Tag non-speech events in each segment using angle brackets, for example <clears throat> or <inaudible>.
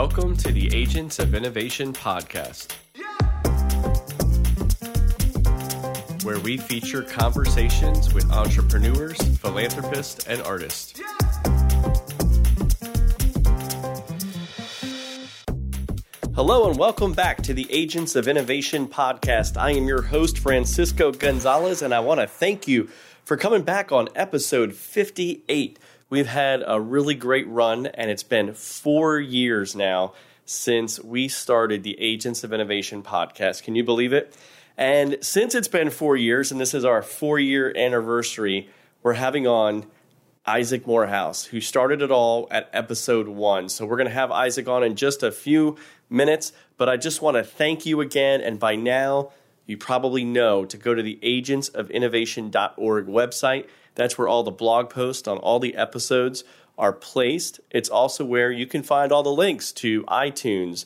Welcome to the Agents of Innovation podcast, where we feature conversations with entrepreneurs, philanthropists, and artists. Hello, and welcome back to the Agents of Innovation podcast. I am your host, Francisco Gonzalez, and I want to thank you for coming back on episode 58. We've had a really great run, and it's been four years now since we started the Agents of Innovation podcast. Can you believe it? And since it's been four years, and this is our four year anniversary, we're having on Isaac Morehouse, who started it all at episode one. So we're going to have Isaac on in just a few minutes, but I just want to thank you again. And by now, you probably know to go to the agentsofinnovation.org website that's where all the blog posts on all the episodes are placed. It's also where you can find all the links to iTunes,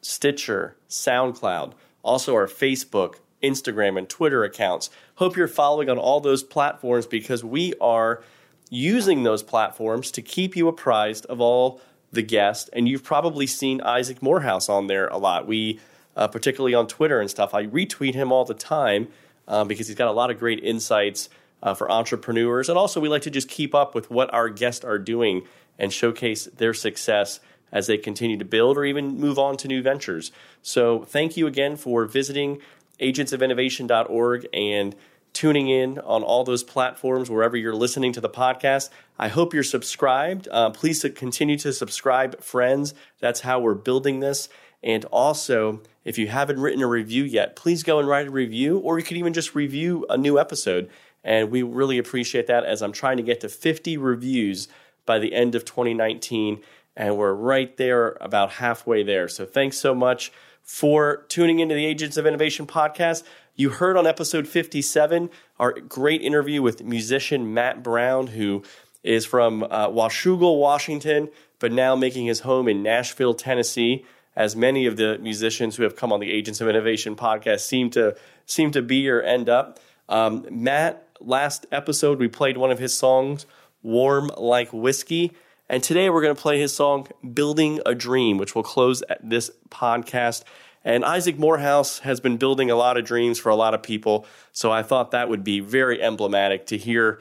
Stitcher, SoundCloud, also our Facebook, Instagram, and Twitter accounts. Hope you're following on all those platforms because we are using those platforms to keep you apprised of all the guests. And you've probably seen Isaac Morehouse on there a lot. We, uh, particularly on Twitter and stuff, I retweet him all the time um, because he's got a lot of great insights uh, for entrepreneurs. And also, we like to just keep up with what our guests are doing and showcase their success as they continue to build or even move on to new ventures. So, thank you again for visiting agentsofinnovation.org and tuning in on all those platforms wherever you're listening to the podcast. I hope you're subscribed. Uh, please continue to subscribe, friends. That's how we're building this. And also, if you haven't written a review yet, please go and write a review, or you could even just review a new episode. And we really appreciate that as I'm trying to get to 50 reviews by the end of 2019. And we're right there, about halfway there. So thanks so much for tuning into the Agents of Innovation podcast. You heard on episode 57 our great interview with musician Matt Brown, who is from uh, Washougal, Washington, but now making his home in Nashville, Tennessee. As many of the musicians who have come on the Agents of Innovation podcast seem to seem to be or end up. Um, Matt last episode, we played one of his songs, Warm Like Whiskey. And today we're going to play his song, Building a Dream, which will close this podcast. And Isaac Morehouse has been building a lot of dreams for a lot of people. So I thought that would be very emblematic to hear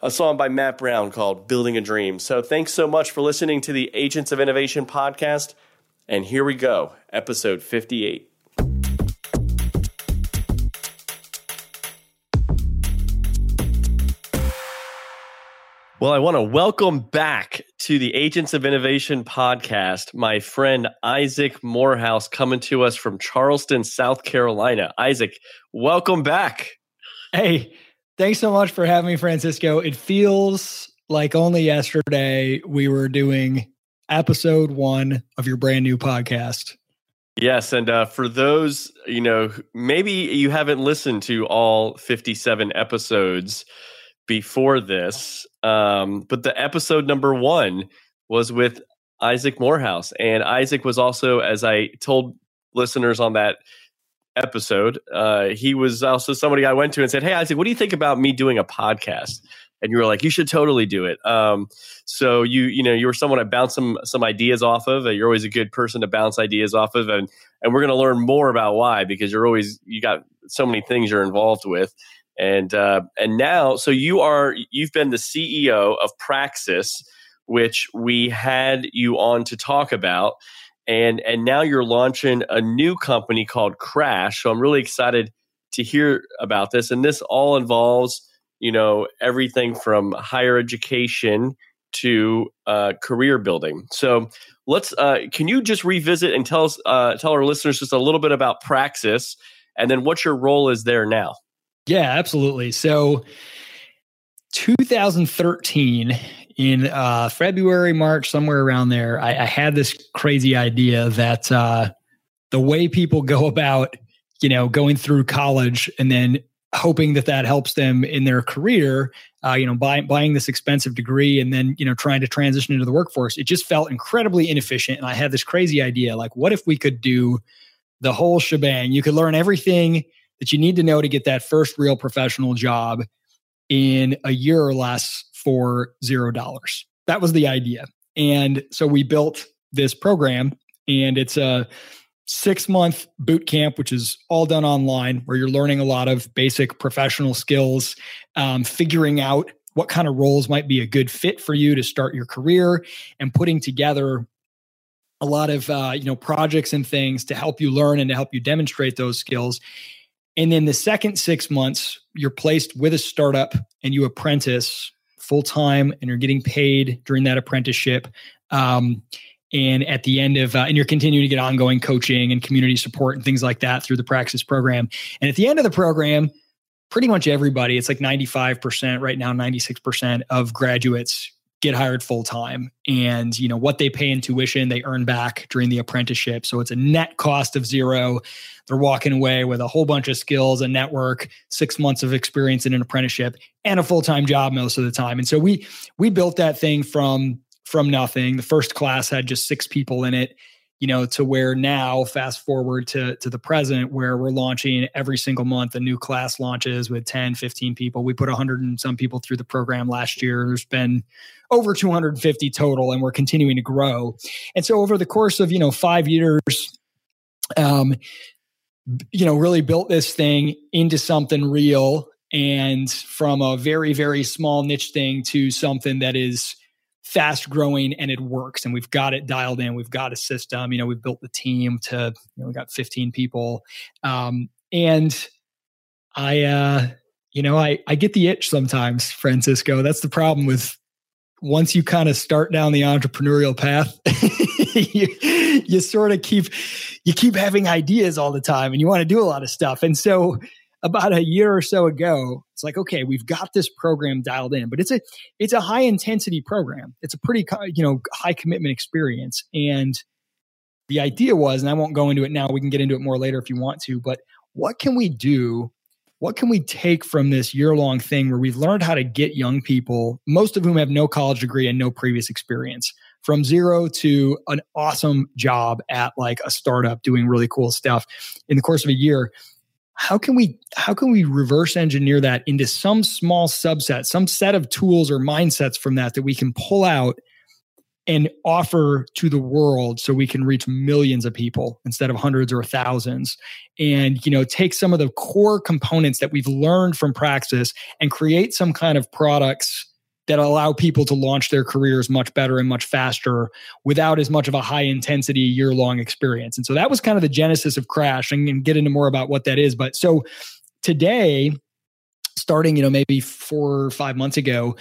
a song by Matt Brown called Building a Dream. So thanks so much for listening to the Agents of Innovation podcast. And here we go, episode 58. Well, I want to welcome back to the Agents of Innovation podcast my friend Isaac Morehouse coming to us from Charleston, South Carolina. Isaac, welcome back. Hey, thanks so much for having me, Francisco. It feels like only yesterday we were doing episode one of your brand new podcast. Yes, and uh, for those, you know, maybe you haven't listened to all 57 episodes before this, um, but the episode number one was with Isaac Morehouse. And Isaac was also, as I told listeners on that episode, uh, he was also somebody I went to and said, Hey, Isaac, what do you think about me doing a podcast? And you were like, you should totally do it. Um, so you, you know, you were someone I bounced some some ideas off of. You're always a good person to bounce ideas off of, and and we're going to learn more about why because you're always you got so many things you're involved with and uh, and now so you are you've been the CEO of Praxis, which we had you on to talk about, and and now you're launching a new company called Crash. So I'm really excited to hear about this, and this all involves you know everything from higher education to uh, career building. So let's uh, can you just revisit and tell us uh, tell our listeners just a little bit about Praxis, and then what your role is there now. Yeah, absolutely. So 2013 in uh, February, March, somewhere around there, I, I had this crazy idea that uh, the way people go <laughs> about, you know, going through college and then hoping that that helps them in their career, uh, you know, buying buying this expensive degree and then you know trying to transition into the workforce, it just felt incredibly inefficient. And I had this crazy idea, like, what if we could do the whole shebang? You could learn everything that you need to know to get that first real professional job in a year or less for zero dollars. That was the idea. And so we built this program, and it's a six month boot camp, which is all done online, where you're learning a lot of basic professional skills, um, figuring out what kind of roles might be a good fit for you to start your career, and putting together a lot of uh, you know projects and things to help you learn and to help you demonstrate those skills. And then the second six months, you're placed with a startup and you apprentice full time, and you're getting paid during that apprenticeship. Um, and at the end of uh, and you're continuing to get ongoing coaching and community support and things like that through the praxis program and at the end of the program pretty much everybody it's like 95% right now 96% of graduates get hired full time and you know what they pay in tuition they earn back during the apprenticeship. So it's a net cost of zero. They're walking away with a whole bunch of skills a network six months of experience in an apprenticeship and a full-time job most of the time. And so we we built that thing from from nothing. The first class had just six people in it, you know, to where now, fast forward to, to the present, where we're launching every single month a new class launches with 10, 15 people. We put 100 and some people through the program last year. There's been over 250 total, and we're continuing to grow. And so, over the course of, you know, five years, um, you know, really built this thing into something real and from a very, very small niche thing to something that is fast growing and it works and we've got it dialed in we've got a system you know we've built the team to you know we got 15 people. Um, and i uh you know i i get the itch sometimes francisco. That's the problem with once you kind of start down the entrepreneurial path <laughs> you, you sort of keep you keep having ideas all the time and you want to do a lot of stuff. And so about a year or so ago, it's like, okay, we've got this program dialed in, but it's a it's a high intensity program. It's a pretty you know high commitment experience, and the idea was, and I won't go into it now. We can get into it more later if you want to. But what can we do? What can we take from this year long thing where we've learned how to get young people, most of whom have no college degree and no previous experience, from zero to an awesome job at like a startup doing really cool stuff in the course of a year? How can we how can we reverse engineer that into some small subset some set of tools or mindsets from that that we can pull out and offer to the world so we can reach millions of people instead of hundreds or thousands? And you know take some of the core components that we've learned from praxis and create some kind of products that allow people to launch their careers much better and much faster without as much of a high intensity year long experience. And so that was kind of the genesis of Crash and, get into more about what that is. But so today, starting, you know, maybe four or five months ago,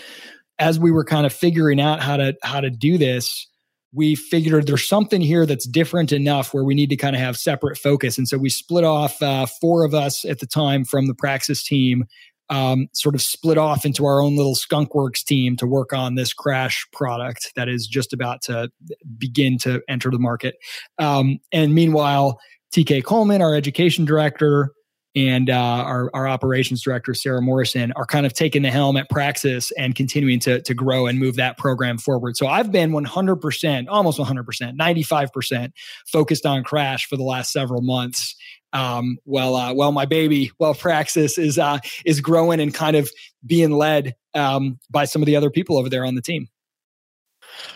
as we were kind of figuring out how to how to do this, we figured there's something here that's different enough where we need to kind of have separate focus. And so we split off uh, four of us at the time from the Praxis team um, sort of split off into our own little skunkworks team to work on this crash product that is just about to begin to enter the market. Um, and meanwhile tk coleman our education director and uh, our, our operations director sarah morrison are kind of taking the helm at praxis and continuing to, to grow and move that program forward. So i've been 100% almost 100% 95% focused on crash for the last several months um, well, uh, well, my baby, well, Praxis is uh, is growing and kind of being led um, by some of the other people over there on the team.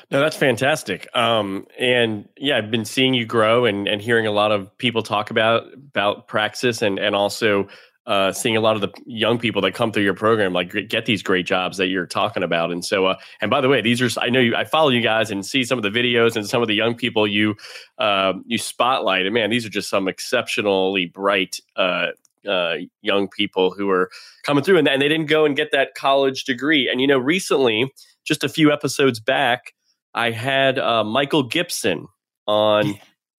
No, that's fantastic. Um, and yeah, I've been seeing you grow and, and hearing a lot of people talk about about Praxis and and also uh, seeing a lot of the young people that come through your program like get these great jobs that you're talking about. And so uh, and by the way these are i know you i follow you guys and see some of the videos and some of the young people you uh, you spotlight and man these are just some exceptionally bright uh, uh, young people who are coming through and, and they didn't go and get that college degree. And you know recently just a few episodes back i had uh, michael gibson on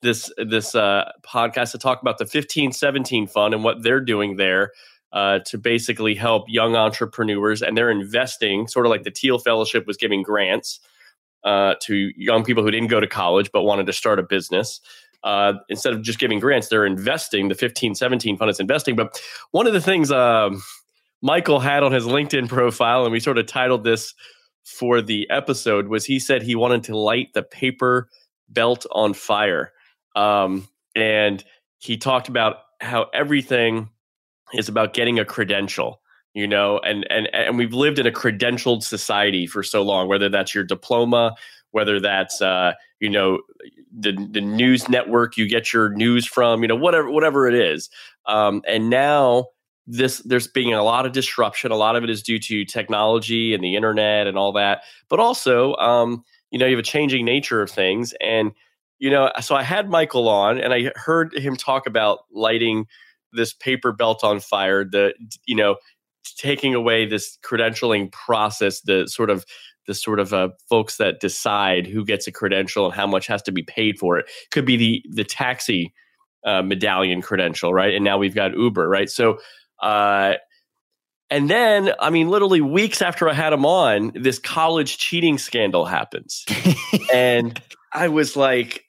this this uh, podcast to talk about the 1517 fund and what they're doing there uh, to basically help young entrepreneurs and they're investing sort of like the Thiel Fellowship was giving grants uh, to young people who didn't go to college but wanted to start a business. Uh, instead of just giving grants, they're investing. The 1517 fund is investing. But one of the things um, Michael had on his LinkedIn profile, and we sort of titled this for the episode, was he said he wanted to light the paper belt on fire. Um, and he talked about how everything is about getting a credential you know and and and we've lived in a credentialed society for so long whether that's your diploma whether that's uh, you know the the news network you get your news from, you know whatever whatever it is. Um, and now this there's being a lot of disruption. A lot of it is due to technology and the internet and all that, but also um, you know you have a changing nature of things and you know so i had michael on and i heard him talk about lighting this paper belt on fire the you know taking away this credentialing process the sort of the sort of uh, folks that decide who gets a credential and how much has to be paid for it. Could be the the taxi uh, medallion credential right? And now we've got uber right? So uh, and then, I mean, literally weeks after I had him on, this college cheating scandal happens. <laughs> and I was like,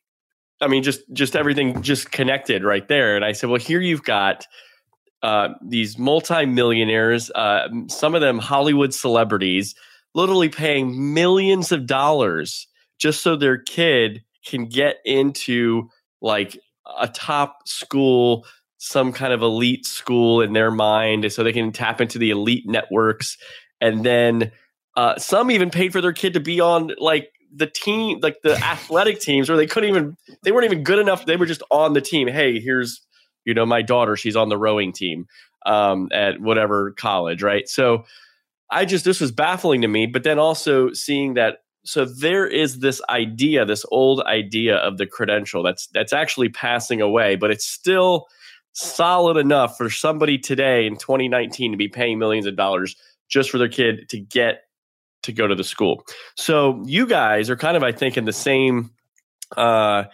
I mean, just just everything just connected right there. And I said, well, here you've got uh, these multimillionaires, uh, some of them Hollywood celebrities, literally paying millions of dollars just so their kid can get into like a top school some kind of elite school in their mind so they can tap into the elite networks and then uh, some even paid for their kid to be on like the team like the athletic teams where they couldn't even they weren't even good enough. They were just on the team. Hey here's you know my daughter. She's on the rowing team um, at whatever college right? So i just this was baffling to me but then also seeing that so there is this idea this old idea of the credential that's that's actually passing away but it's still solid enough for somebody today in 2019 to be paying millions of dollars just for their kid to get to go to the school. So you guys are kind of, I think, in the same, uh,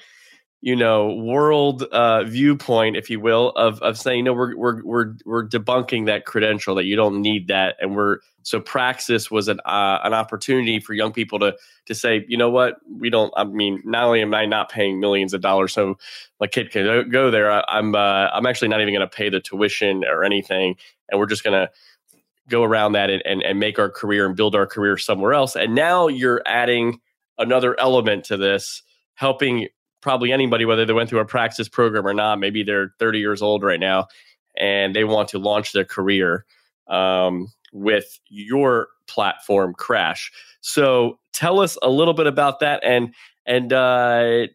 you know, world uh, viewpoint, if you will, of of saying, no, we're we're we're we're debunking that credential that you don't need that, and we're so praxis was an uh, an opportunity for young people to to say, you know what, we don't. I mean, not only am I not paying millions of dollars, so my kid can go there. I, am I'm, uh, I'm actually not even going to pay the tuition or anything, and we're just going to go around that and, and and make our career and build our career somewhere else. And now you're adding another element to this, helping probably anybody, whether they went through a praxis program or not. Maybe they're 30 years old right now, and they want to launch their career. Um, with your platform crash so tell us a little bit about that and and uh,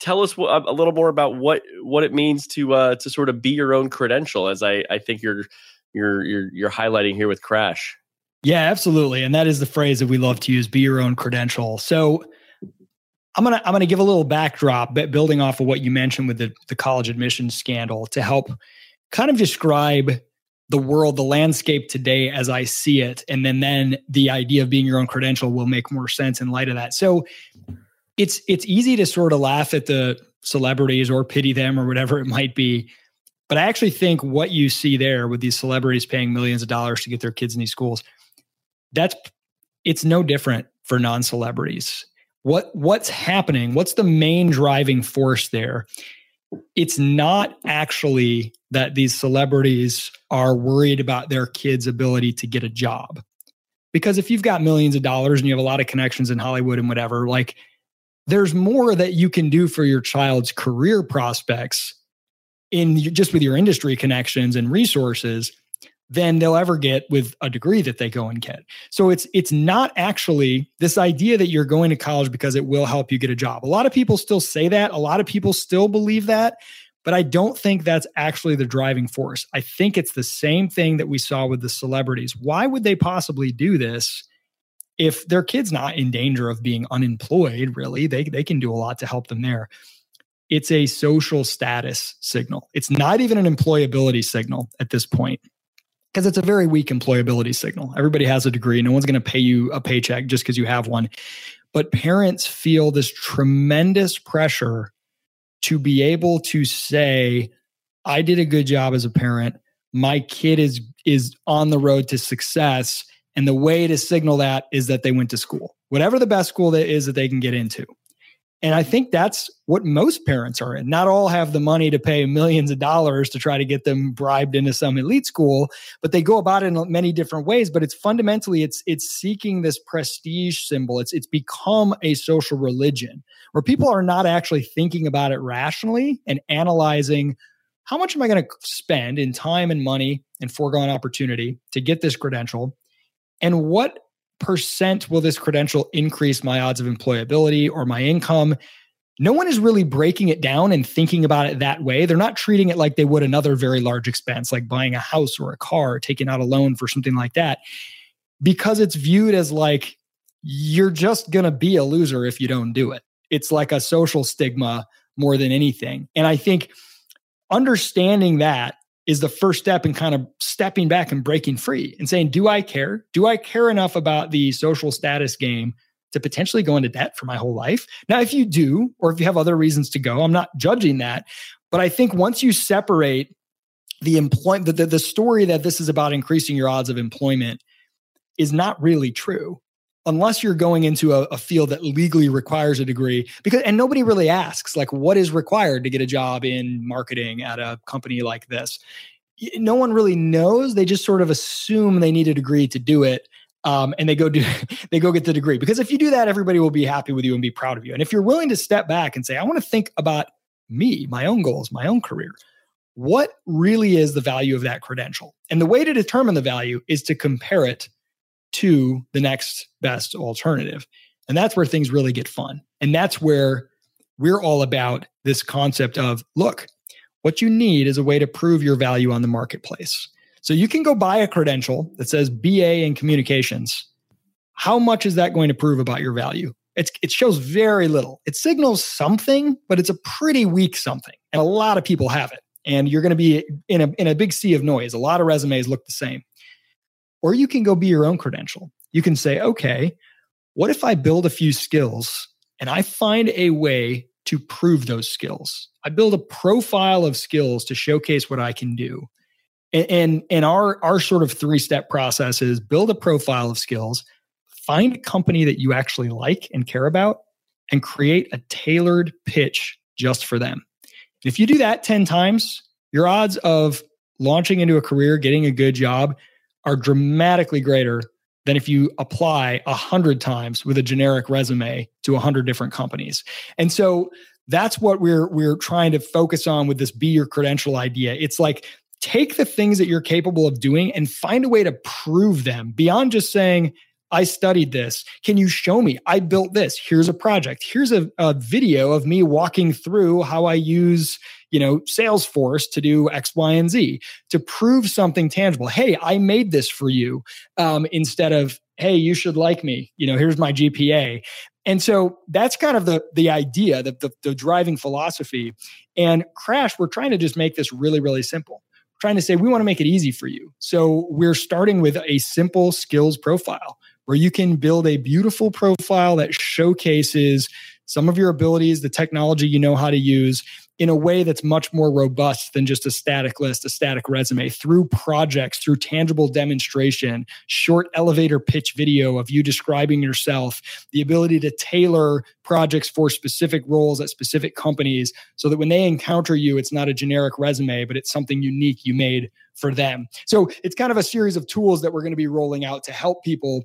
tell us a little more about what what it means to uh, to sort of be your own credential as i i think you're you're you're you're highlighting here with crash yeah absolutely and that is the phrase that we love to use be your own credential so i'm gonna i'm gonna give a little backdrop but building off of what you mentioned with the, the college admissions scandal to help kind of describe the world, the landscape today as I see it. And then then the idea of being your own credential will make more sense in light of that. So it's it's easy to sort of laugh at the celebrities or pity them or whatever it might be. But I actually think what you see there with these celebrities paying millions of dollars to get their kids in these schools, that's it's no different for non-celebrities. What what's happening? What's the main driving force there? It's not actually that these celebrities are worried about their kids' ability to get a job. Because if you've got millions of dollars and you have a lot of connections in Hollywood and whatever, like there's more that you can do for your child's career prospects in just with your industry connections and resources than they'll ever get with a degree that they go and get. So it's it's not actually this idea that you're going to college because it will help you get a job. A lot of people still say that. A lot of people still believe that, but I don't think that's actually the driving force. I think it's the same thing that we saw with the celebrities. Why would they possibly do this? If their kid's not in danger of being unemployed, really, they, they can do a lot to help them there. It's a social status signal. It's not even an employability signal at this point because it's a very weak employability signal. Everybody has a degree. No one's going to pay you a paycheck just because you have one. But parents feel this tremendous pressure to be able to say, I did a good job as a parent. My kid is is on the road to success. And the way to signal that is that they went to school, whatever the best school that is that they can get into. And I think that's what most parents are in. Not all have the money to pay millions of dollars to try to get them bribed into some elite school, but they go about it in many different ways. But it's fundamentally it's it's seeking this prestige symbol. It's it's become a social religion where people are not actually thinking about it rationally and analyzing how much am I going to spend in time and money and foregone opportunity to get this credential, and what percent will this credential increase my odds of employability or my income? No one is really breaking it down and thinking about it that way. They're not treating it like they would another very large expense, like buying a house or a car, taking out a loan for something like that, because it's viewed as like you're just going to be a loser if you don't do it. It's like a social stigma more than anything. And I think understanding that is the first step in kind of stepping back and breaking free and saying, Do I care? Do I care enough about the social status game to potentially go into debt for my whole life? Now, if you do, or if you have other reasons to go, I'm not judging that. But I think once you separate the employment, the, the, the story that this is about increasing your odds of employment is not really true unless you're going into a, a, field that legally requires a degree because and nobody really asks like what is required to get a job in marketing at a company like this? No one really knows. They just sort of assume they need a degree to do it um, and they go do <laughs> they go get the degree. Because if you do that everybody will be happy with you and be proud of you. And if you're willing to step back and say i want to think about me my own goals my own career what really is the value of that credential? And the way to determine the value is to compare it to the next best alternative. And that's where things really get fun. And that's where we're all about this concept of look, what you need is a way to prove your value on the marketplace. So you can go buy a credential that says BA in communications. How much is that going to prove about your value? It's, it shows very little. It signals something, but it's a pretty weak something. And a lot of people have it. And you're going to be in a, in a big sea of noise. A lot of resumes look the same. Or you can go be your own credential. You can say, okay, what if I build a few skills and I find a way to prove those skills? I build a profile of skills to showcase what I can do. And, and, and our, our sort of three step process is build a profile of skills, find a company that you actually like and care about, and create a tailored pitch just for them. If you do that 10 times, your odds of launching into a career, getting a good job, are dramatically greater than if you apply a hundred times with a generic resume to a hundred different companies. And so that's what we're we're trying to focus on with this be your credential idea. It's like take the things that you're capable of doing and find a way to prove them beyond just saying I studied this. Can you show me? I built this. Here's a project. Here's a, a video of me walking through how I use you know, Salesforce to do X, Y, and Z to prove something tangible. Hey, I made this for you um, instead of, hey, you should like me. You know, here's my GPA. And so that's kind of the the idea, the, the, the driving philosophy. And Crash, we're trying to just make this really, really simple. Trying to say we want to make it easy for you. So we're starting with a simple skills profile where you can build a beautiful profile that showcases some of your abilities, the technology you know how to use, in a way that's much more robust than just a static list, a static resume, through projects, through tangible demonstration, short elevator pitch video of you describing yourself, the ability to tailor projects for specific roles at specific companies so that when they encounter you, it's not a generic resume, but it's something unique you made for them. So it's kind of a series of tools that we're going to be rolling out to help people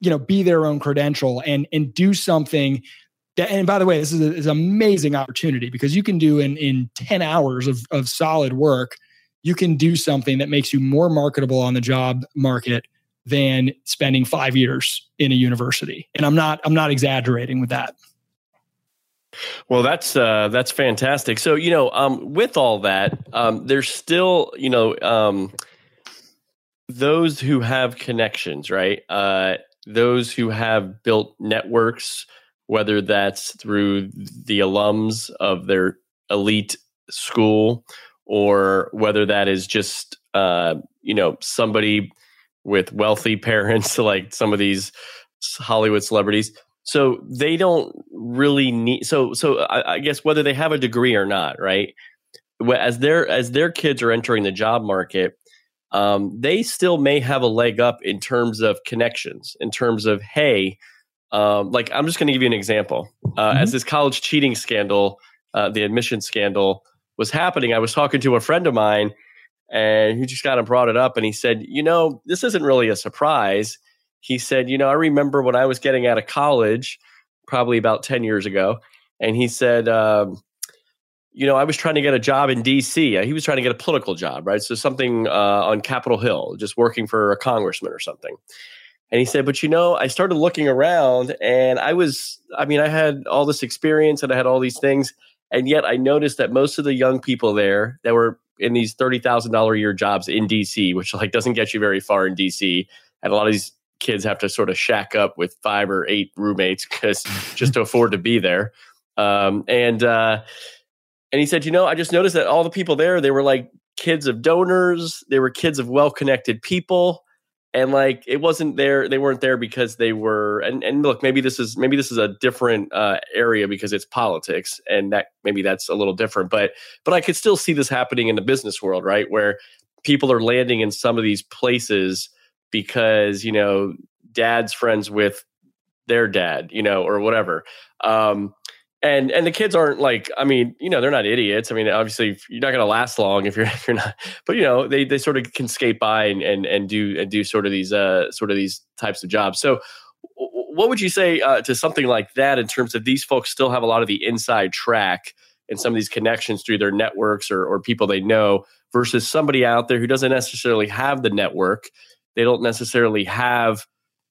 you know be their own credential and and do something and by the way, this is, a, is an amazing opportunity because you can do in, in 10 hours of, of solid work, you can do something that makes you more marketable on the job market than spending five years in a university. And I'm not, I'm not exaggerating with that. Well, that's uh, that's fantastic. So you know, um, with all that, um, there's still you know um, those who have connections, right? Uh, those who have built networks whether that's through the alums of their elite school or whether that is just uh, you know somebody with wealthy <laughs> parents like some of these hollywood celebrities. So they don't really need so so I, I guess whether they have a degree or not right? As their as their kids are entering the job market um, they still may have a leg up in terms of connections in terms of hey um, like I'm just going to give you an example. Uh, mm-hmm. As this college cheating scandal, uh, the admission scandal was happening, I was talking to a friend of mine, and he just kind of brought it up, and he said, "You know, this isn't really a surprise." He said, "You know, I remember when I was getting out of college, probably about ten years ago, and he said." Um, you know, I was trying to get a job in D.C. He was trying to get a political job, right? So something uh, on Capitol Hill, just working for a congressman or something. And he said, but you know, I started looking around and I was, I mean, I had all this experience and I had all these things. And yet I noticed that most of the young people there that were in these $30,000 a year jobs in DC, which like doesn't get you very far in DC. And a lot of these kids have to sort of shack up with five or eight roommates because just to afford to be there. Um, and, uh, and he said, you know, I just noticed that all the people there, they were like kids of donors, they were kids of well connected people and like it wasn't there they weren't there because they were and and look maybe this is maybe this is a different uh, area because it's politics and that maybe that's a little different but but i could still see this happening in the business world right where people are landing in some of these places because you know dad's friends with their dad you know or whatever. Um and and the kids aren't like i mean you know they're not idiots. I mean obviously you're not going to last long if you're <laughs> if you're not but you know they they sort of can skate by and and, and do and do sort of these uh sort of these types of jobs. So what would you say uh, to something like that in terms of these folks still have a lot of the inside track and some of these connections through their networks or, or people they know versus somebody out there who doesn't necessarily have the network? They don't necessarily have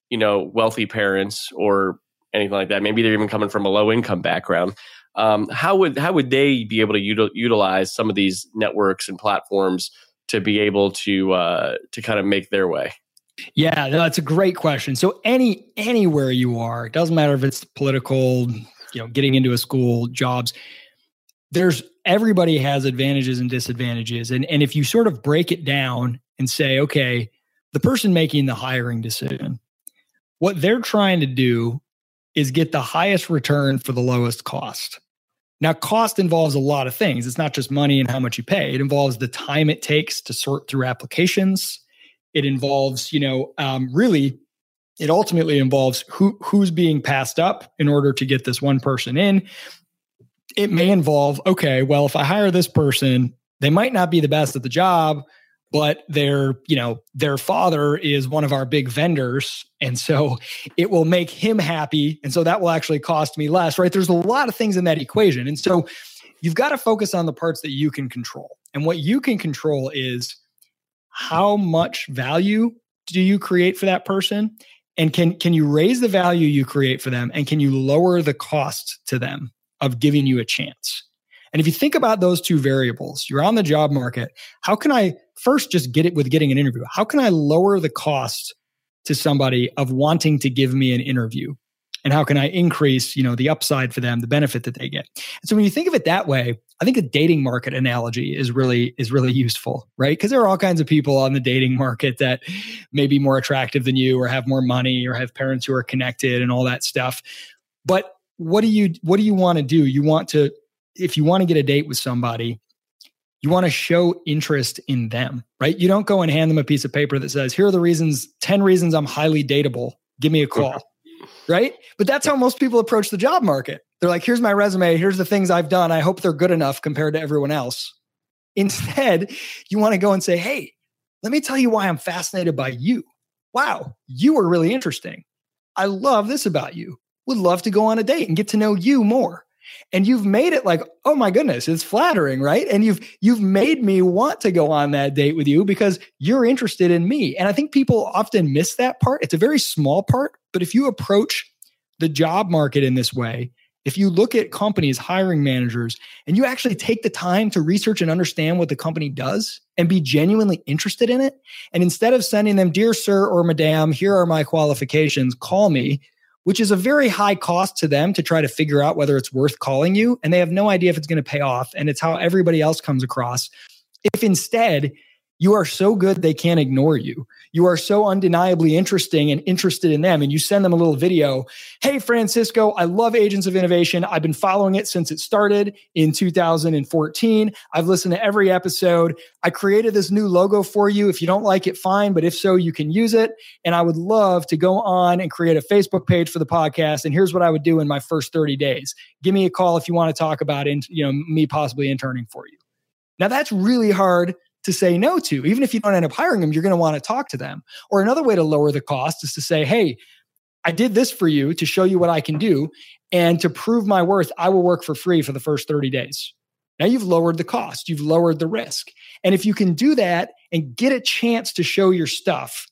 you know wealthy parents or anything like that. Maybe they're even coming from a low income background. Um, how would how would they be able to util- utilize some of these networks and platforms to be able to uh, to kind of make their way? Yeah, that's a great question. So any anywhere you are, it doesn't matter if it's political, you know, getting into a school, jobs. There's everybody has advantages and disadvantages, and and if you sort of break it down and say, okay, the person making the hiring decision, what they're trying to do is get the highest return for the lowest cost. Now, cost involves a lot of things. It's not just money and how much you pay. It involves the time it takes to sort through applications. It involves, you know, um, really, it ultimately involves who who's being passed up in order to get this one person in. It may involve, okay, well, if I hire this person, they might not be the best at the job, but their you know their father is one of our big vendors and so it will make him happy and so that will actually cost me less right? There's a lot of things in that equation and so you've got to focus on the parts that you can control and what you can control is how much value do you create for that person and can can you raise the value you create for them and can you lower the cost to them of giving you a chance and if you think about those two variables, you're on the job market. How can I first just get it with getting an interview? How can I lower the cost to somebody of wanting to give me an interview? And how can I increase, you know, the upside for them, the benefit that they get? And so when you think of it that way, I think the dating market analogy is really is really useful, right? Because there are all kinds of people on the dating market that may be more attractive than you or have more money or have parents who are connected and all that stuff. But what do you what do you want to do? You want to if you want to get a date with somebody, you want to show interest in them, right? You don't go and hand them a piece of paper that says, here are the reasons, 10 reasons I'm highly dateable. Give me a call, right? But that's how most people approach the job market. They're like, here's my resume. Here's the things I've done. I hope they're good enough compared to everyone else. Instead, you want to go and say, hey, let me tell you why I'm fascinated by you. Wow, you are really interesting. I love this about you. Would love to go on a date and get to know you more and you've made it like oh my goodness it's flattering right? And you've you've made me want to go on that date with you because you're interested in me. And i think people often miss that part. It's a very small part but if you approach the job market in this way if you look at companies hiring managers and you actually take the time to research and understand what the company does and be genuinely interested in it and instead of sending them dear sir or madam here are my qualifications call me which is a very high cost to them to try to figure out whether it's worth calling you. And they have no idea if it's going to pay off. And it's how everybody else comes across. If instead you are so good they can't ignore you. You are so undeniably interesting and interested in them. And you send them a little video. Hey, Francisco, I love Agents of Innovation. I've been following it since it started in 2014. I've listened to every episode. I created this new logo for you. If you don't like it, fine. But if so, you can use it. And I would love to go on and create a Facebook page for the podcast. And here's what I would do in my first 30 days. Give me a call if you want to talk about, in, you know, me possibly interning for you. Now that's really hard to say no to. Even if you don't end up hiring them, you're going to want to talk to them. Or another way to lower the cost is to say, hey, I did this for you to show you what I can do. And to prove my worth, I will work for free for the first 30 days. Now you've lowered the cost, you've lowered the risk. And if you can do that and get a chance to show your stuff,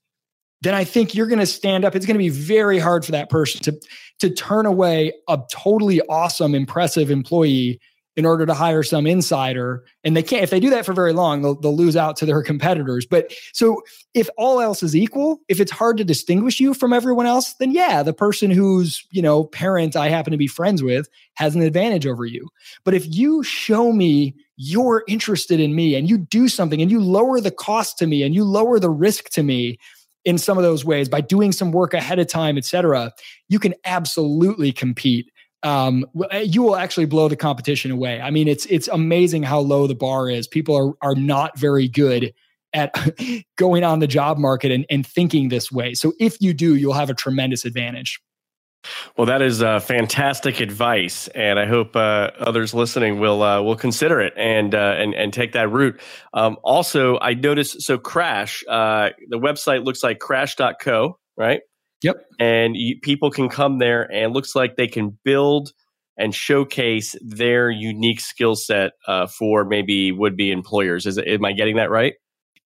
then I think you're going to stand up. It's going to be very hard for that person to to turn away a totally awesome, impressive employee in order to hire some insider. And they can't, if they do that for very long, they'll, they'll lose out to their competitors. But so if all else is equal, if it's hard to distinguish you from everyone else, then yeah, the person whose, you know, parent I happen to be friends with has an advantage over you. But if you show me you're interested in me and you do something and you lower the cost to me and you lower the risk to me, in some of those ways by doing some work ahead of time, et cetera, you can absolutely compete. Um, eh, you will actually blow the competition away. I mean, it's it's amazing how low the bar is. People are are not very good at <laughs> going on the job market and, and thinking this way. So if you do, you'll have a tremendous advantage. Well, that is uh, fantastic advice, and I hope uh, others listening will uh, will consider it and uh, and and take that route. Um, also, I noticed so Crash, uh, the website looks like Crash.co, right? Yep. And you, people can come there, and looks like they can build and showcase their unique skill set uh, for maybe would be employers. Is am I getting that right?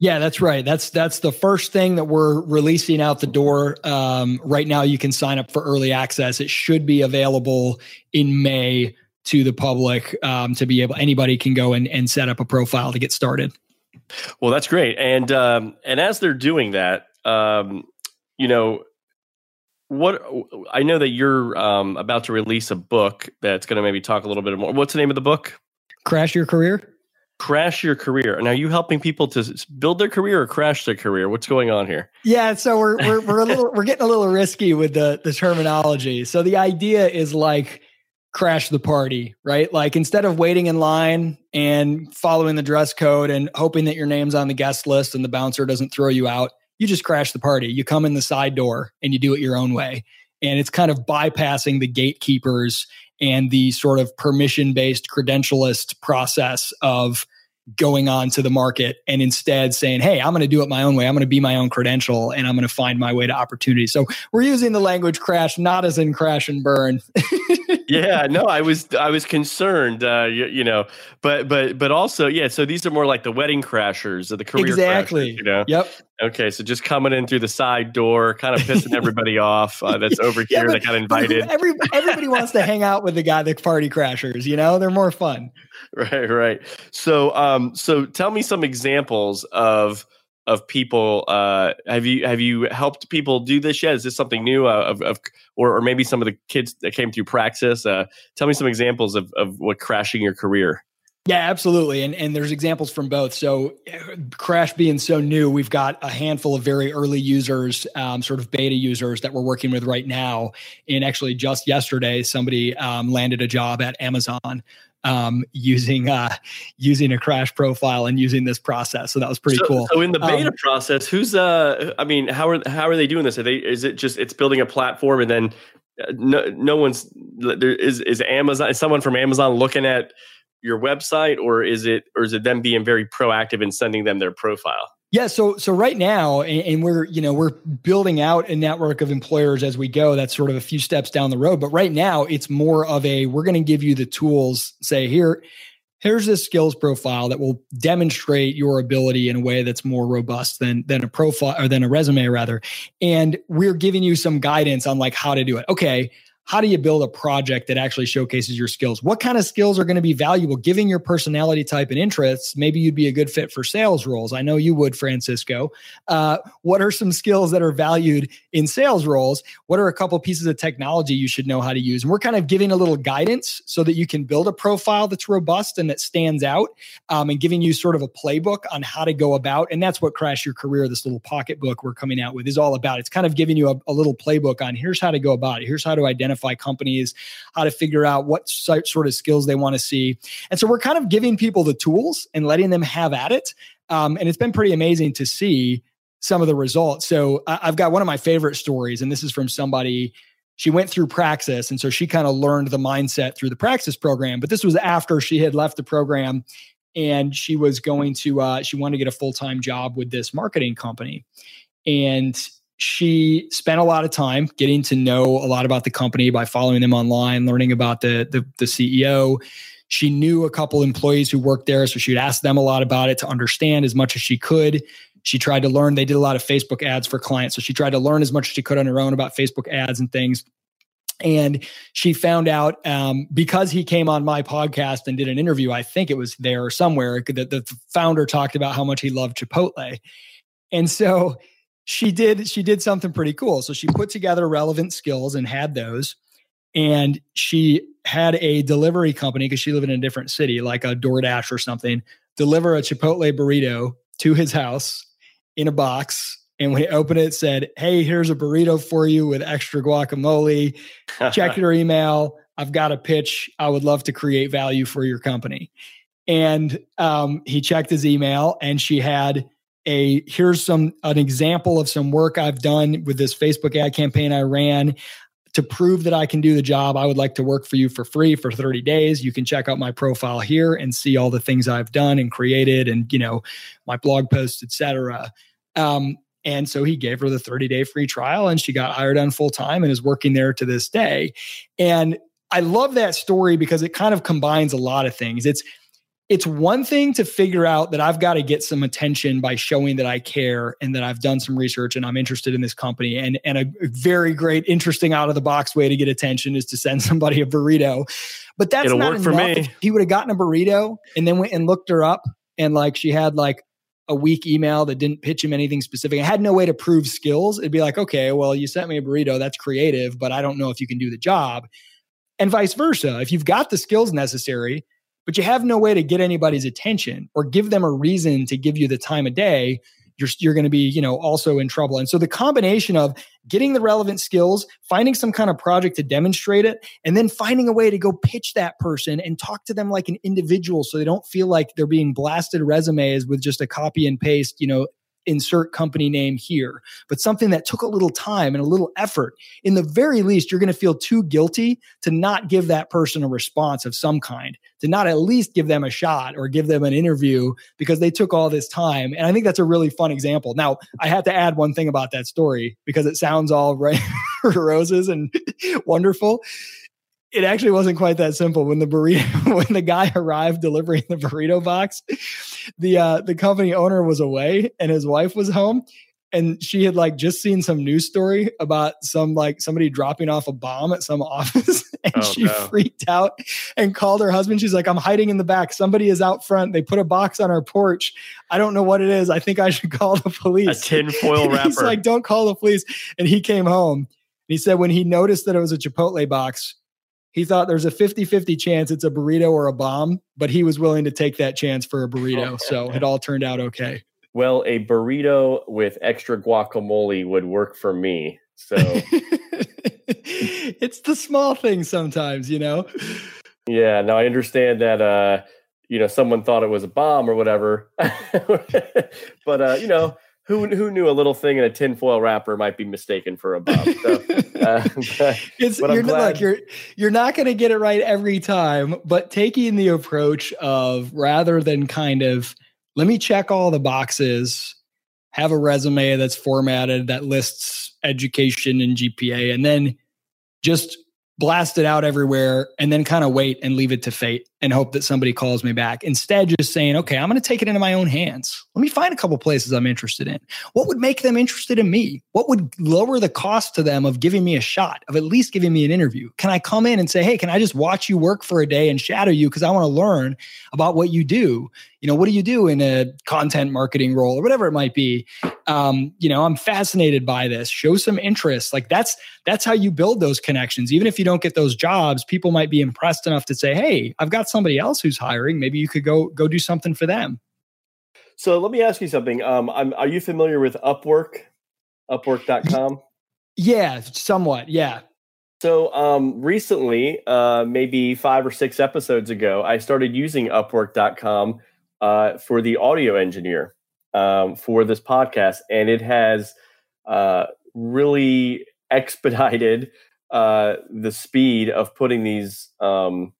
Yeah, that's right. That's that's the first thing that we're releasing out the door. Um, right now, you can sign up for early access. It should be available in May to the public um, to be able. Anybody can go and, and set up a profile to get started. Well, that's great. And um, and as they're doing that, um, you know, what I know that you're um, about to release a book that's going to maybe talk a little bit more. What's the name of the book? Crash your career crash your career. And are you helping people to build their career or crash their career? What's going on here? Yeah, so we're we're we're a little we're getting a little risky with the the terminology. So the idea is like crash the party, right? Like instead of waiting in line and following the dress code and hoping that your name's on the guest list and the bouncer doesn't throw you out, you just crash the party. You come in the side door and you do it your own way. And it's kind of bypassing the gatekeepers and the sort of permission based credentialist process of going on to the market and instead saying, Hey, I'm going to do it my own way. I'm going to be my own credential and I'm going to find my way to opportunity. So we're using the language crash, not as in crash and burn. <laughs> yeah, no, I was, I was concerned, uh, you, you, know, but, but, but also, yeah. So these are more like the wedding crashers or the career exactly. Crashers, you know? Yep. Okay. So just coming in through the side door, kind of <laughs> pissing everybody off. Uh, that's over yeah, here but, that got invited. Every, everybody wants to hang out with the guy, the party crashers, you know, they're more fun. <laughs> Right. Right. So, um, so tell me some examples of, of people uh, have you have you helped people do this yet is this something new uh, of, of or, or maybe some of the kids that came through praxis uh, tell me some examples of, of what crashing your career yeah, absolutely. And and there's examples from both. So Crash being so new, we've got a handful of very early users, um, sort of beta users that we're working with right now. And actually, just yesterday, somebody um, landed a job at Amazon um, using uh, using a crash profile and using this process. So that was pretty so, cool. So in the beta um, process, who's uh, I mean, how are how are they doing this? Are they is it just it's building a platform and then uh, no no one's there is is Amazon is someone from Amazon looking at your website or is it or is it them being very proactive in sending them their profile? Yeah, so so right now, and, and, we're you know we're building out a network of employers as we go. That's sort of a few steps down the road. But right now, it's more of a we're going to give you the tools. Say here, here's this skills profile that will demonstrate your ability in a way that's more robust than than a profile or than a resume rather. And we're giving you some guidance on like how to do it. Okay, how do you build a project that actually showcases your skills? What kind of skills are going to be valuable given your personality type and interests? Maybe you'd be a good fit for sales roles. I know you would, Francisco. Uh, what are some skills that are valued in sales roles? What are a couple pieces of technology you should know how to use? And we're kind of giving a little guidance so that you can build a profile that's robust and that stands out um, and giving you sort of a playbook on how to go about. And that's what Crash Your Career, this little pocket book we're coming out with, is all about. It's kind of giving you a, a little playbook on here's how to go about it. Here's how to identify identify companies, how to figure out what sort of skills they want to see. And so we're kind of giving people the tools and letting them have at it. Um, and it's been pretty amazing to see some of the results. So I've got one of my favorite stories, and this is from somebody. She went through Praxis, and so she kind of learned the mindset through the Praxis program. But this was after she had left the program, and she was going to uh, she wanted to get a full time job with this marketing company, and she spent a lot of time getting to know a lot about the company by following them online, learning about the, the, the CEO. She knew a couple employees who worked there, so she'd ask them a lot about it to understand as much as she could. she tried to learn. They did a lot of Facebook ads for clients. So she tried to learn as much as she could on her own about Facebook ads and things. And she found out um, because he came on my podcast and did an interview, I think it was there or somewhere, that the founder talked about how much he loved Chipotle. And so she did she did something pretty cool. So she put together relevant skills and had those. And she had a delivery company because she lived in a different city, like a DoorDash or something, deliver a Chipotle burrito to his house in a box. And when he opened it, it said, Hey, here's a burrito for you with extra guacamole. Check <laughs> your email. I've got a pitch. I would love to create value for your company. And um, he checked his email and she had a here's some an example of some work I've done with this Facebook ad campaign I ran to prove that I can do the job. I would like to work for you for free for 30 days. You can check out my profile here and see all the things I've done and created and you know my blog posts, etc. Um, and so he gave her the 30 day free trial and she got hired on full time and is working there to this day. And I love that story because it kind of combines a lot of things. It's it's one thing to figure out that I've got to get some attention by showing that I care and that I've done some research and I'm interested in this company. And, and a very great, interesting out of the box way to get attention is to send <laughs> somebody a burrito. But that's It'll not enough. For me. If he would have gotten a burrito and then went and looked her up and like she had like a weak email that didn't pitch him anything specific. I had no way to prove skills. It'd be like, okay, well, you sent me a burrito. That's creative, but I don't know if you can do the job. And vice versa. If you've got the skills necessary, but you have no way to get anybody's attention or give them a reason to give you the time of day you're, you're going to be you know also in trouble. And so the combination of getting the relevant skills finding some kind of project to demonstrate it and then finding a way to go pitch that person and talk to them like an individual so they don't feel like they're being blasted resumes with just a copy and paste you know insert company name here, but something that took a little time and a little effort. In the very least, you're going to feel too guilty to not give that person a response of some kind, to not at least give them a shot or give them an interview because they took all this time. And I think that's a really fun example. Now, I have to add one thing about that story because it sounds all right, <laughs> roses and <laughs> wonderful it actually wasn't quite that simple. When the burrito, <laughs> when the guy arrived delivering the burrito box, the uh, the company owner was away and his wife was home, and she had like just seen some news story about some like somebody dropping off a bomb at some <laughs> office, and oh, she no. freaked out and called her husband. She's like, "I'm hiding in the back. Somebody is out front. They put a box on our porch. I don't know what it is. I think I should <laughs> call the police." A tinfoil wrapper. He's like, "Don't call the police." And he came home. He said when he noticed that it was a Chipotle box, he thought there's a 50 50 chance it's a burrito or a bomb, but he was willing to take that chance for a burrito. so it all turned out okay. Well, a burrito with extra guacamole would work for me. So <laughs> it's the small things sometimes, you know? Yeah, Now I understand that uh, you know, someone thought it was a bomb or whatever. <laughs> but uh, you know, who who knew a little thing in a tinfoil wrapper might be mistaken for a bomb? So, <laughs> uh, it's, you're, glad- look, you're you're not going to get it right every time, but taking the approach of rather than kind of let me check all the boxes, have a resume that's formatted that lists education and GPA, and then just blast it out everywhere and then kind of wait and leave it to fate and hope that somebody calls me back. Instead, just saying, okay, I'm going to take it into my own hands. Let me find a couple places I'm interested in. What would make them interested in me? What would lower the cost to them of giving me a shot, of at least giving me an interview? Can I come in and say, hey, can I just watch you work for a day and shadow you because I want to learn about what you do? You know, what do you do in a content marketing role or whatever it might be? Um, you know, I'm fascinated by this. Show some interest. Like that's that's how you build those connections. Even if you don't get those jobs, people might be impressed enough to say, hey, I've got somebody else who's hiring. Maybe you could go go do something for them. So let me ask you something. Um, are you familiar with Upwork? Upwork.com? Yeah, somewhat. Yeah. So um, recently, uh, maybe five or six episodes ago, I started using Upwork.com uh, for the audio engineer um, for this podcast, and it has uh, really <laughs> expedited uh, the speed of putting these um,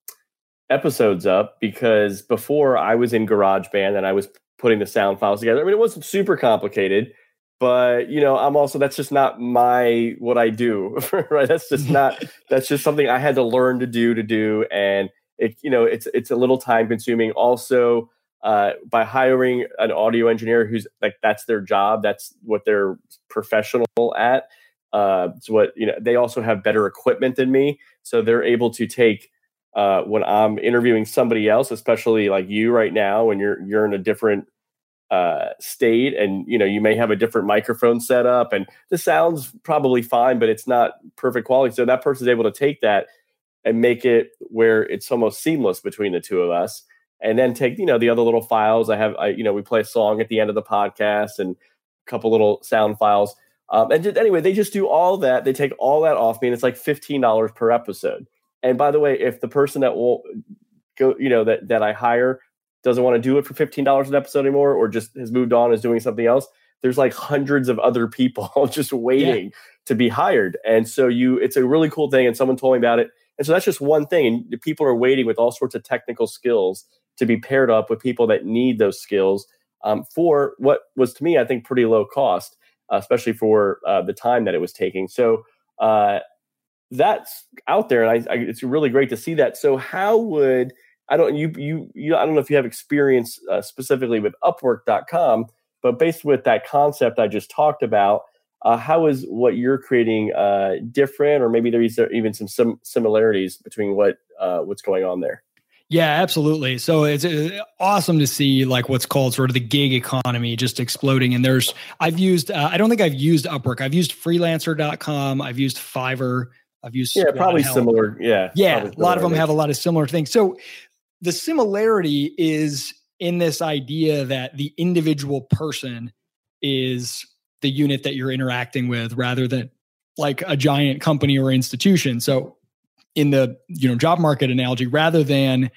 episodes up because before I was in GarageBand and I was putting the sound files together. I mean, it wasn't super complicated, but you know, I'm also that's just not my what I do, <laughs> right? That's just <laughs> not that's just something I had to learn to do to do, and it you know it's it's a little time consuming. Also, uh, by hiring an audio engineer who's like that's their job, that's what they're professional at. Uh, it's what you know. They also have better equipment than me, so they're able to take uh, when I'm interviewing somebody else, especially like you right now, when you're you're in a different uh, state, and you know you may have a different microphone setup, and the sounds probably fine, but it's not perfect quality. So that person's able to take that and make it where it's almost seamless between the two of us, and then take you know the other little files. I have, I, you know, we play a song at the end of the podcast and a couple little sound files. Um, and just, anyway, they just do all that. They take all that off me, and it's like fifteen dollars per episode. And by the way, if the person that will go, you know, that that I hire doesn't want to do it for fifteen dollars an episode anymore, or just has moved on, is doing something else, there's like hundreds of other people <laughs> just waiting yeah. to be hired. And so you, it's a really cool thing. And someone told me about it. And so that's just one thing. And people are waiting with all sorts of technical skills to be paired up with people that need those skills um, for what was to me, I think, pretty low cost, uh, especially for uh, the time that it was taking. So uh, that's out there, and I, I, it's really great to see that. So, how would I don't you you you I don't know if you have experience uh, specifically with Upwork.com, but based with that concept I just talked about, uh, how is what you're creating uh, different, or maybe there's even some sim- similarities between what uh, what's going on there? Yeah, absolutely. So it's uh, awesome to see like what's called sort of the gig economy just exploding. And there's, I've used, uh, I don't think I've used Upwork. I've used freelancer.com. I've used Fiverr. I've used yeah, probably similar. Yeah, yeah. A lot of them have a lot of similar things. So the similarity is in this idea that the individual person is the unit that you're interacting with, rather than like a giant company or institution. So in the you know job market analogy, rather than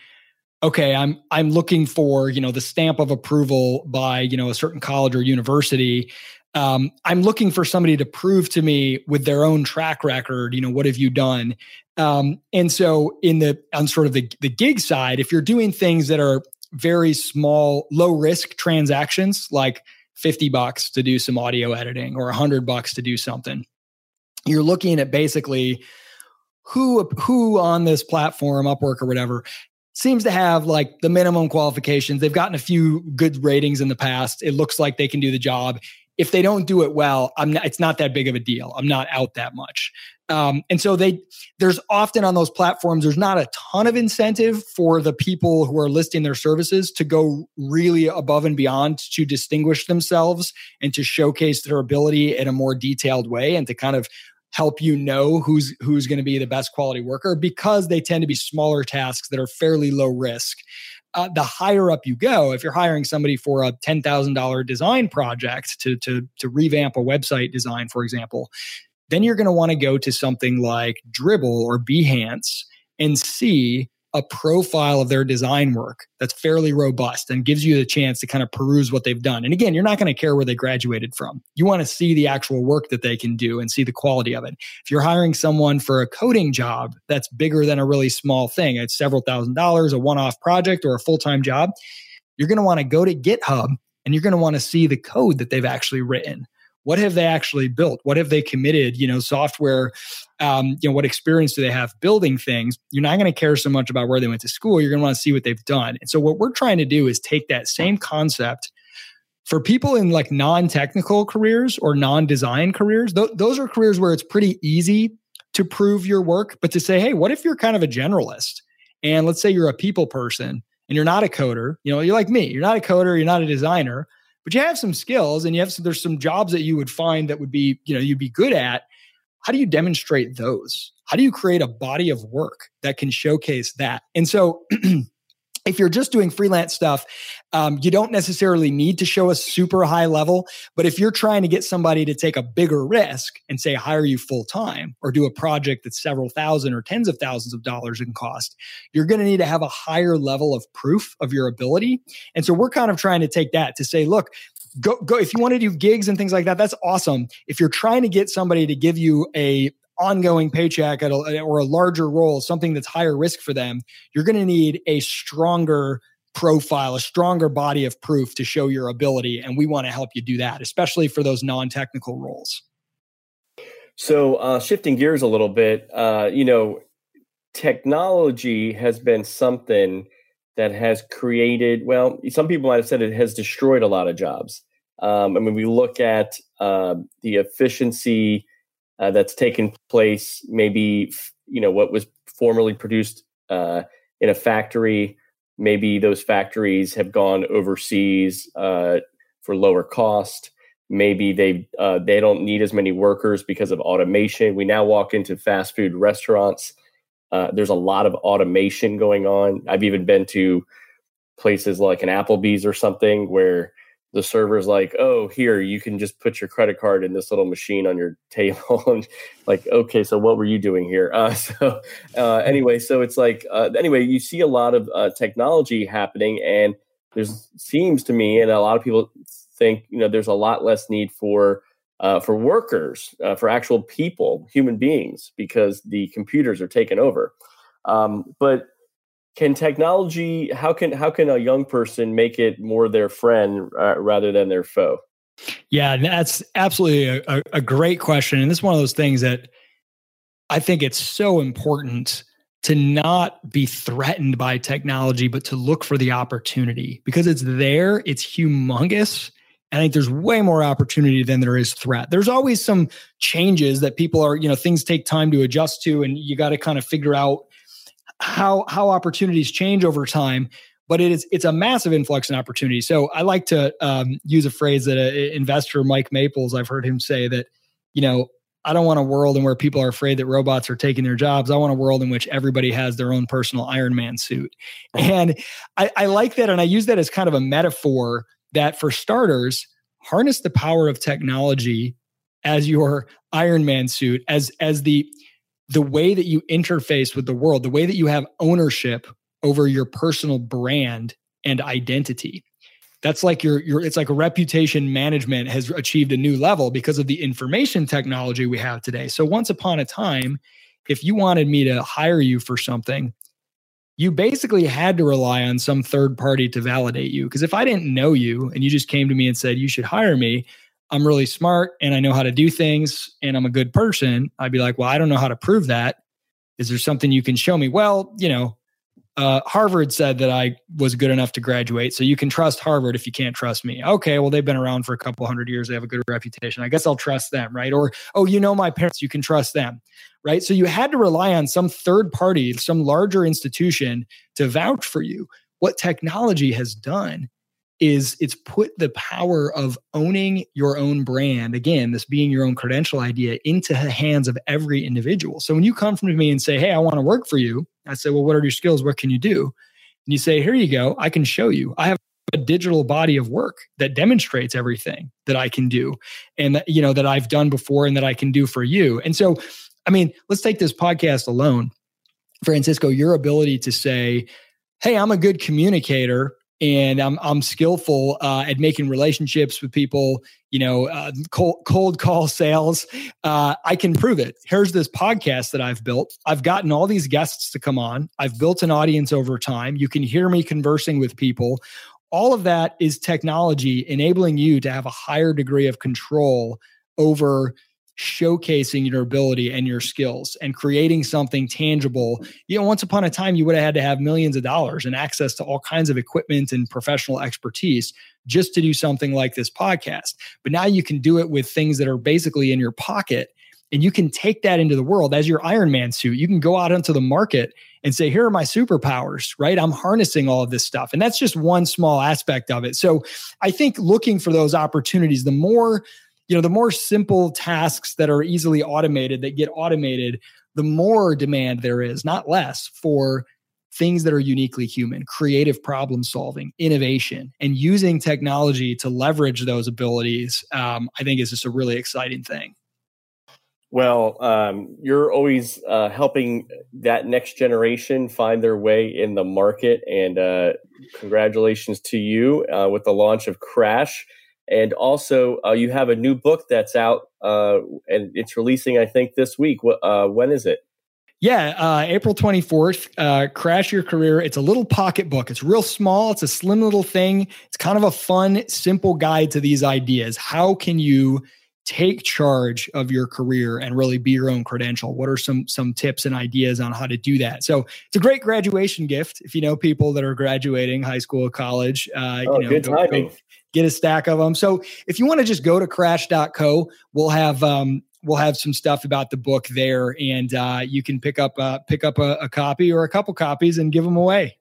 okay i'm i'm looking for you know the stamp of approval by you know a certain college or university um, I'm looking for somebody to prove to me with their own track record, you know, what have you done? Um, and so in the on sort of the, the gig side, if you're doing things that are very small, low risk transactions, like 50 bucks to do some audio editing or 100 bucks to do something, you're looking at basically who who on this platform, Upwork or whatever, seems to have like the minimum qualifications. They've gotten a few good ratings in the past. It looks like they can do the job if they don't do it well, I'm not, it's not that big of a deal. I'm not out that much. Um, and so they there's often on those platforms there's not a ton of incentive for the people who are listing their services to go really above and beyond to distinguish themselves and to showcase their ability in a more detailed way and to kind of help you know who's who's going to be the best quality worker because they tend to be smaller tasks that are fairly low risk uh, the higher up you go, if you're hiring somebody for a ten thousand dollar design project to to to revamp a website design, for example, then you're going to want to go to something like Dribbble or Behance and see a profile of their design work that's fairly robust and gives you the chance to kind of peruse what they've done. And again, you're not going to care where they graduated from. You want to see the actual work that they can do and see the quality of it. If you're hiring someone for a coding job that's bigger than a really small thing, it's several thousand dollars, a one off project, or a full time job, you're going to want to go to GitHub and you're going to want to see the code that they've actually written what have they actually built? What have they committed? You know software um, you know what experience do they have building things? You're not going to care so much about where they went to school you're going to want to see what they've done. And so what we're trying to do is take that same concept for people in like non-technical careers or non-design careers th- those are careers where it's pretty easy to prove your work but to say hey what if you're kind of a generalist? And let's say you're a people person and you're not a coder you know you're like me you're not a coder you're not a designer but you have some skills and you have some, there's some jobs that you would find that would be, you know, you'd be good at. How do you demonstrate those? How do you create a body of work that can showcase that? And so <clears throat> if you're just doing freelance stuff, um, you don't necessarily need to show a super high level. But if you're trying to get somebody to take a bigger risk and say, hire you full time or do a project that's several thousand or tens of thousands of dollars in cost, you're going to need to have a higher level of proof of your ability. And so we're kind of trying to take that to say, look, go, go, if you want to do gigs and things like that, that's awesome. If you're trying to get somebody to give you a ongoing paycheck at a, or a larger role, something that's higher risk for them, you're going to need a stronger profile, a stronger body of proof to show your ability. And we want to help you do that, especially for those non technical roles. So, uh, shifting gears a little bit, uh, you know, technology has been something that has created, well, some people might have said it has destroyed a lot of jobs. Um, I mean, we look at uh, the efficiency uh, that's taken place, maybe, you know, what was formerly produced uh, in a factory, maybe those factories have gone overseas uh, for lower cost. Maybe they uh, they don't need as many workers because of automation. We now walk into fast food restaurants uh, there's a lot of automation going on. I've even been to places like an Applebee's or something where the server's like, "Oh, here you can just put your credit card in this little machine on your table." <laughs> and like, okay, so what were you doing here? <laughs> Uh, so uh, anyway, so it's like uh, anyway, you see a lot of uh, technology happening, and there's seems to me, and a lot of people think, you know, there's a lot less need for uh, for workers, uh, for actual people, human beings, because the computers are taken over. Um, but can technology? How can how can a young person make it more their friend uh, rather than their foe? Yeah, that's absolutely a, a great question, and this is one of those things that I think it's so important to not be threatened by technology, but to look for the opportunity because it's there, it's humongous, I think there's way more opportunity than there is threat. There's always some changes that people are, you know, things take time to adjust to, and you got to kind of figure out how how opportunities change over time. But it is it's a massive influx in opportunity. So I like to um, use a phrase that an investor Mike Maples I've heard him say that, you know, I don't want a world in where people are afraid that robots are taking their jobs. I want a world in which everybody has their own personal Iron Man suit. And I, I like that, and I use that as kind of a metaphor that for starters, harness the power of technology as your Iron Man suit, as as the the way that you interface with the world, the way that you have ownership over your personal brand and identity. That's like your your it's like reputation management has achieved a new level because of the information technology we have today. So once upon a time, if you wanted me to hire you for something, you basically had to rely on some third party to validate you. Because if I didn't know you and you just came to me and said, you should hire me, I'm really smart and I know how to do things and I'm a good person, I'd be like, well, I don't know how to prove that. Is there something you can show me? Well, you know, uh, Harvard said that I was good enough to graduate. So you can trust Harvard if you can't trust me. Okay, well, they've been around for a couple hundred years. They have a good reputation. I guess I'll trust them, right? Or, oh, you know my parents, you can trust them, right? So you had to rely on some third party, some larger institution to vouch for you. What technology has done is it's put the power of owning your own brand again this being your own credential idea into the hands of every individual. So when you come from me and say hey i want to work for you i say well what are your skills? What can you do? And you say here you go. I can show you. I have a digital body of work that demonstrates everything that i can do and that you know that i've done before and that i can do for you. And so i mean let's take this podcast alone. Francisco your ability to say hey i'm a good communicator and I'm I'm skillful uh, at making relationships with people. You know, uh, cold, cold call sales. Uh, I can prove it. Here's this podcast that I've built. I've gotten all these guests to come on. I've built an audience over time. You can hear me conversing with people. All of that is technology enabling you to have a higher degree of control over showcasing your ability and your skills and creating something tangible. You know, once upon a time, you would have had to have millions of dollars and access to all kinds of equipment and professional expertise just to do something like this podcast. But now you can do it with things that are basically in your pocket. And you can take that into the world as your Iron Man suit. You can go out into the market and say, here are my superpowers, right? I'm harnessing all of this stuff. And that's just one small aspect of it. So I think looking for those opportunities, the more you know the more simple tasks that are easily automated that get automated the more demand there is not less for things that are uniquely human creative problem solving innovation and using technology to leverage those abilities um, i think is just a really exciting thing. Well um, you're always uh, helping that next generation find their way in the market and uh, congratulations to you uh, with the launch of crash and also, uh, you have a new book that's out, uh, and it's releasing, I think, this week. Uh, when is it? Yeah, uh, April 24th, uh, Crash Your Career. It's a little pocket book. It's real small. It's a slim little thing. It's kind of a fun, simple guide to these ideas. How can you take charge of your career and really be your own credential what are some some tips and ideas on how to do that so it's a great graduation gift if you know people that are graduating high school or college uh, oh, you know good go, timing. Go get a stack of them so if you want to just go to crash.co we'll have um, we'll have some stuff about the book there and uh, you can pick up uh, pick up a, a copy or a couple copies and give them away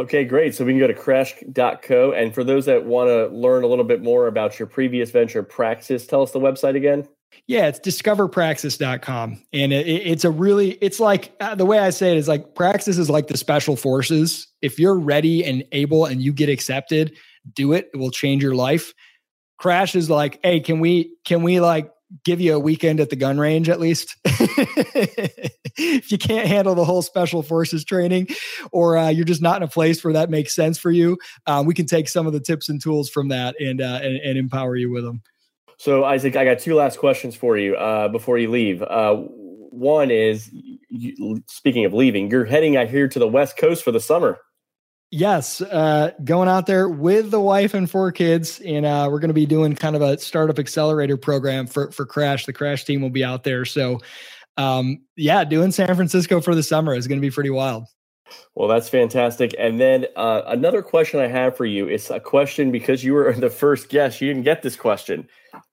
Okay, great. So we can go to crash.co. And for those that want to learn a little bit more about your previous venture, Praxis, tell us the website again. Yeah, it's discoverpraxis.com. And it, it's a really, it's like uh, the way I say it is like Praxis is like the special forces. If you're ready and able and you get accepted, do it. It will change your life. Crash is like, hey, can we, can we like give you a weekend at the gun range at least <laughs> if you can't handle the whole special forces training or uh, you're just not in a place where that makes sense for you um, we can take some of the tips and tools from that and, uh, and, and empower you with them so isaac i got two last questions for you uh, before you leave uh, one is you, speaking of leaving you're heading out here to the west coast for the summer Yes, uh, going out there with the wife and four kids, and uh, we're going to be doing kind of a startup accelerator program for for Crash. The Crash team will be out there, so um, yeah, doing San Francisco for the summer is going to be pretty wild. Well, that's fantastic. And then uh, another question I have for you is a question because you were <laughs> the first guest. You didn't get this question,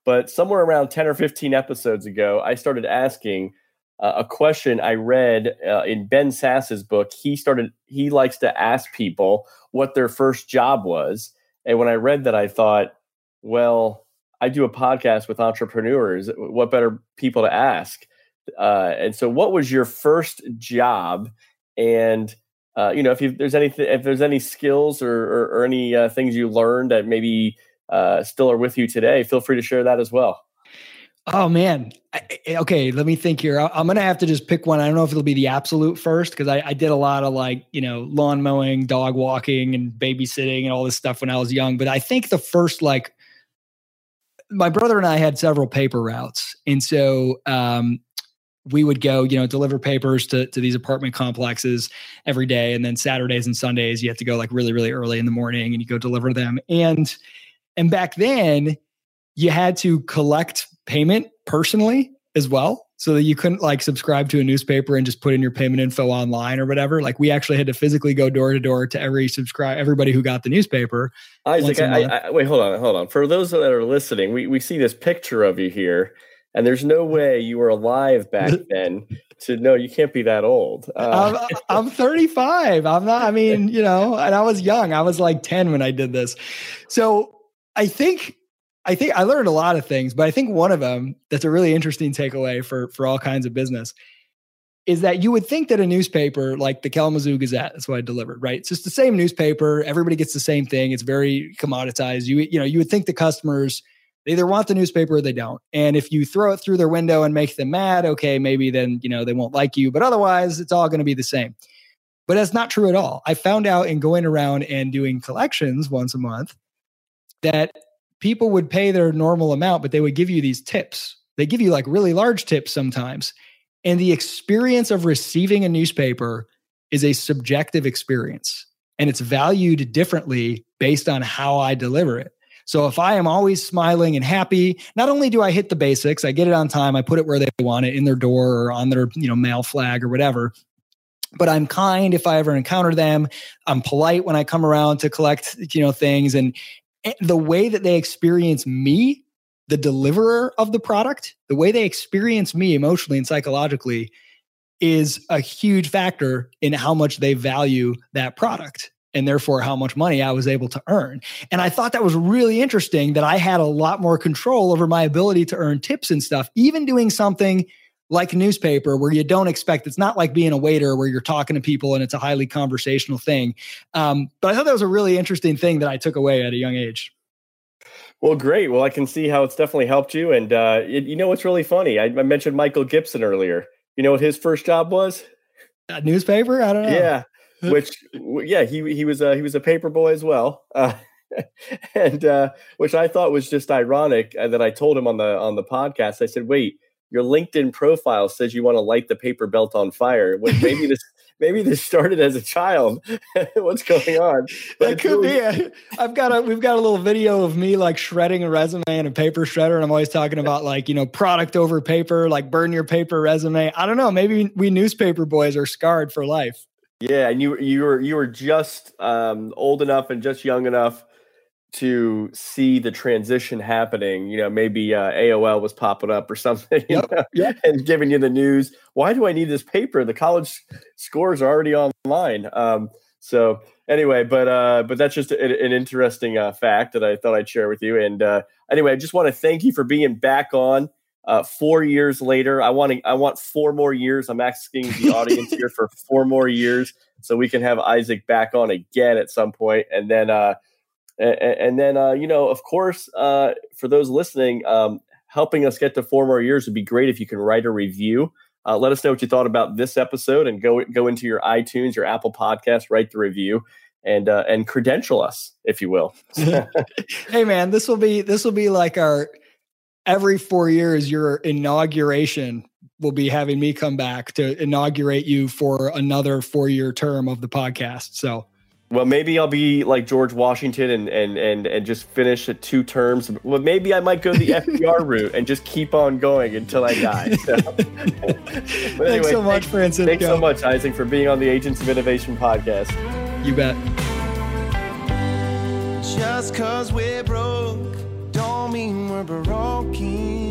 but somewhere around ten or fifteen episodes ago, I started asking uh, a question I read uh, in Ben Sasse's book. He started, he likes to ask people what their first job was. And when I read that, I thought, well, I do a podcast with entrepreneurs. What better people to ask? Uh, and so, what was your first job? And uh, you know, if you, there's anything, if there's any skills or, or, or any uh, things you learned that maybe uh, still are with you today, feel free to share that as well. Oh man. Okay, let me think here. I'm gonna have to just pick one. I don't know if it'll be the absolute first because I, I, did a lot of like you know lawn mowing, dog walking, and babysitting and all this stuff when I was young. But I think the first like my brother and I had several paper routes, and so um, we would go you know deliver papers to to these apartment complexes every day, and then Saturdays and Sundays you have to go like really really early in the morning and you go deliver them. And and back then you had to collect payment personally as well so that you couldn't like subscribe to a newspaper and just put in your payment info online or whatever. Like we actually had to physically go door to door to every subscribe everybody who got the newspaper isaac I, I, wait hold on hold on. For those that are listening we, we see this picture of you here and there's no way you were alive back <laughs> then to know you can't be that old. Uh, I'm, I'm 35 i'm not i mean you know and i was young. I was like 10 when i did this. So i think I think I learned a lot of things, but I think one of them that's a really interesting takeaway for for all kinds of business is that you would think that a newspaper like the Kalamazoo Gazette, that's what I delivered, right? It's just the same newspaper. Everybody gets the same thing. It's very commoditized. You you know, you would think the customers they either want the newspaper or they don't. And if you throw it through their window and make them mad, okay, maybe then, you know, they won't like you, but otherwise it's all going to be the same. But that's not true at all. I found out in going around and doing collections once a month that people would pay their normal amount, but they would give you these tips. They give you like really large tips sometimes. And the experience of receiving a newspaper is a subjective experience and it's valued differently based on how I deliver it. So if I am always smiling and happy, not only do I hit the basics, I get it on time, I put it where they want it in their door or on their, you know, mail flag or whatever. But I'm kind if I ever encounter them. I'm polite when I come around to collect, you know, things and Eh, the way that they experience me, the deliverer of the product, the way they experience me emotionally and psychologically is a huge factor in how much they value that product and therefore how much money I was able to earn. And I thought that was really interesting that I had a lot more control over my ability to earn tips and stuff, even doing something like newspaper where you don't expect it's not like being a waiter where you're talking to people and it's a highly conversational thing. Um, but i thought that was a really interesting thing that i took away at a young age. Well great. Well i can see how it's definitely helped you. And uh, it, you know what's really funny? I, I, mentioned michael gibson earlier. You know what his first job was? A newspaper? I don't know. Yeah. <laughs> Which yeah he, he was a, he was a paper boy as well. Uh, <laughs> and uh, which i thought was just ironic uh, that i told him on the on the podcast. I said wait your LinkedIn profile says you want to light the paper belt on fire. Which maybe this <laughs> maybe this started as a child. <laughs> What's going on? But it could really- be. I've got a we've got a little video of me like shredding a resume in a paper shredder, and I'm always talking about like you know product over paper, like burn your paper resume. I don't know. Maybe we newspaper boys are scarred for life. Yeah, and you you were you were just um, old enough and just young enough to see the transition happening. You know, maybe uh, AOL was popping up or <laughs> something, yep, know, yep. and giving you the news. Why do I need this paper? The college scores are already online. Um, so anyway, but uh, but that's just a, an interesting uh, fact that I thought I'd share with you. And uh, anyway, I just want to thank you for being back on. Uh, four years later, I want to, I want four more years. I'm asking the audience here <laughs> for four more years so we can have Isaac back on again at some point, and then uh, and, then, uh, you know, of course, uh, for those listening, um, helping us get to four more years would be great if you can write a review. Uh, let us know what you thought about this episode, and go go into your iTunes, your Apple Podcast, write the review, and uh, and credential us, if you will. <laughs> hey, man, this will be this will be like our every four years. Your inauguration will be having me come back to inaugurate you for another four year term of the podcast. So well, maybe I'll be like George Washington and and and and just finish at two terms. Well, maybe I might go the FDR <laughs> route and just keep on going until I die. So. <laughs> anyway, thanks so much, Francisco. Thanks so much, Isaac, for being on the Agents of Innovation podcast. You bet. Just cause we're broke, don't mean we're broken.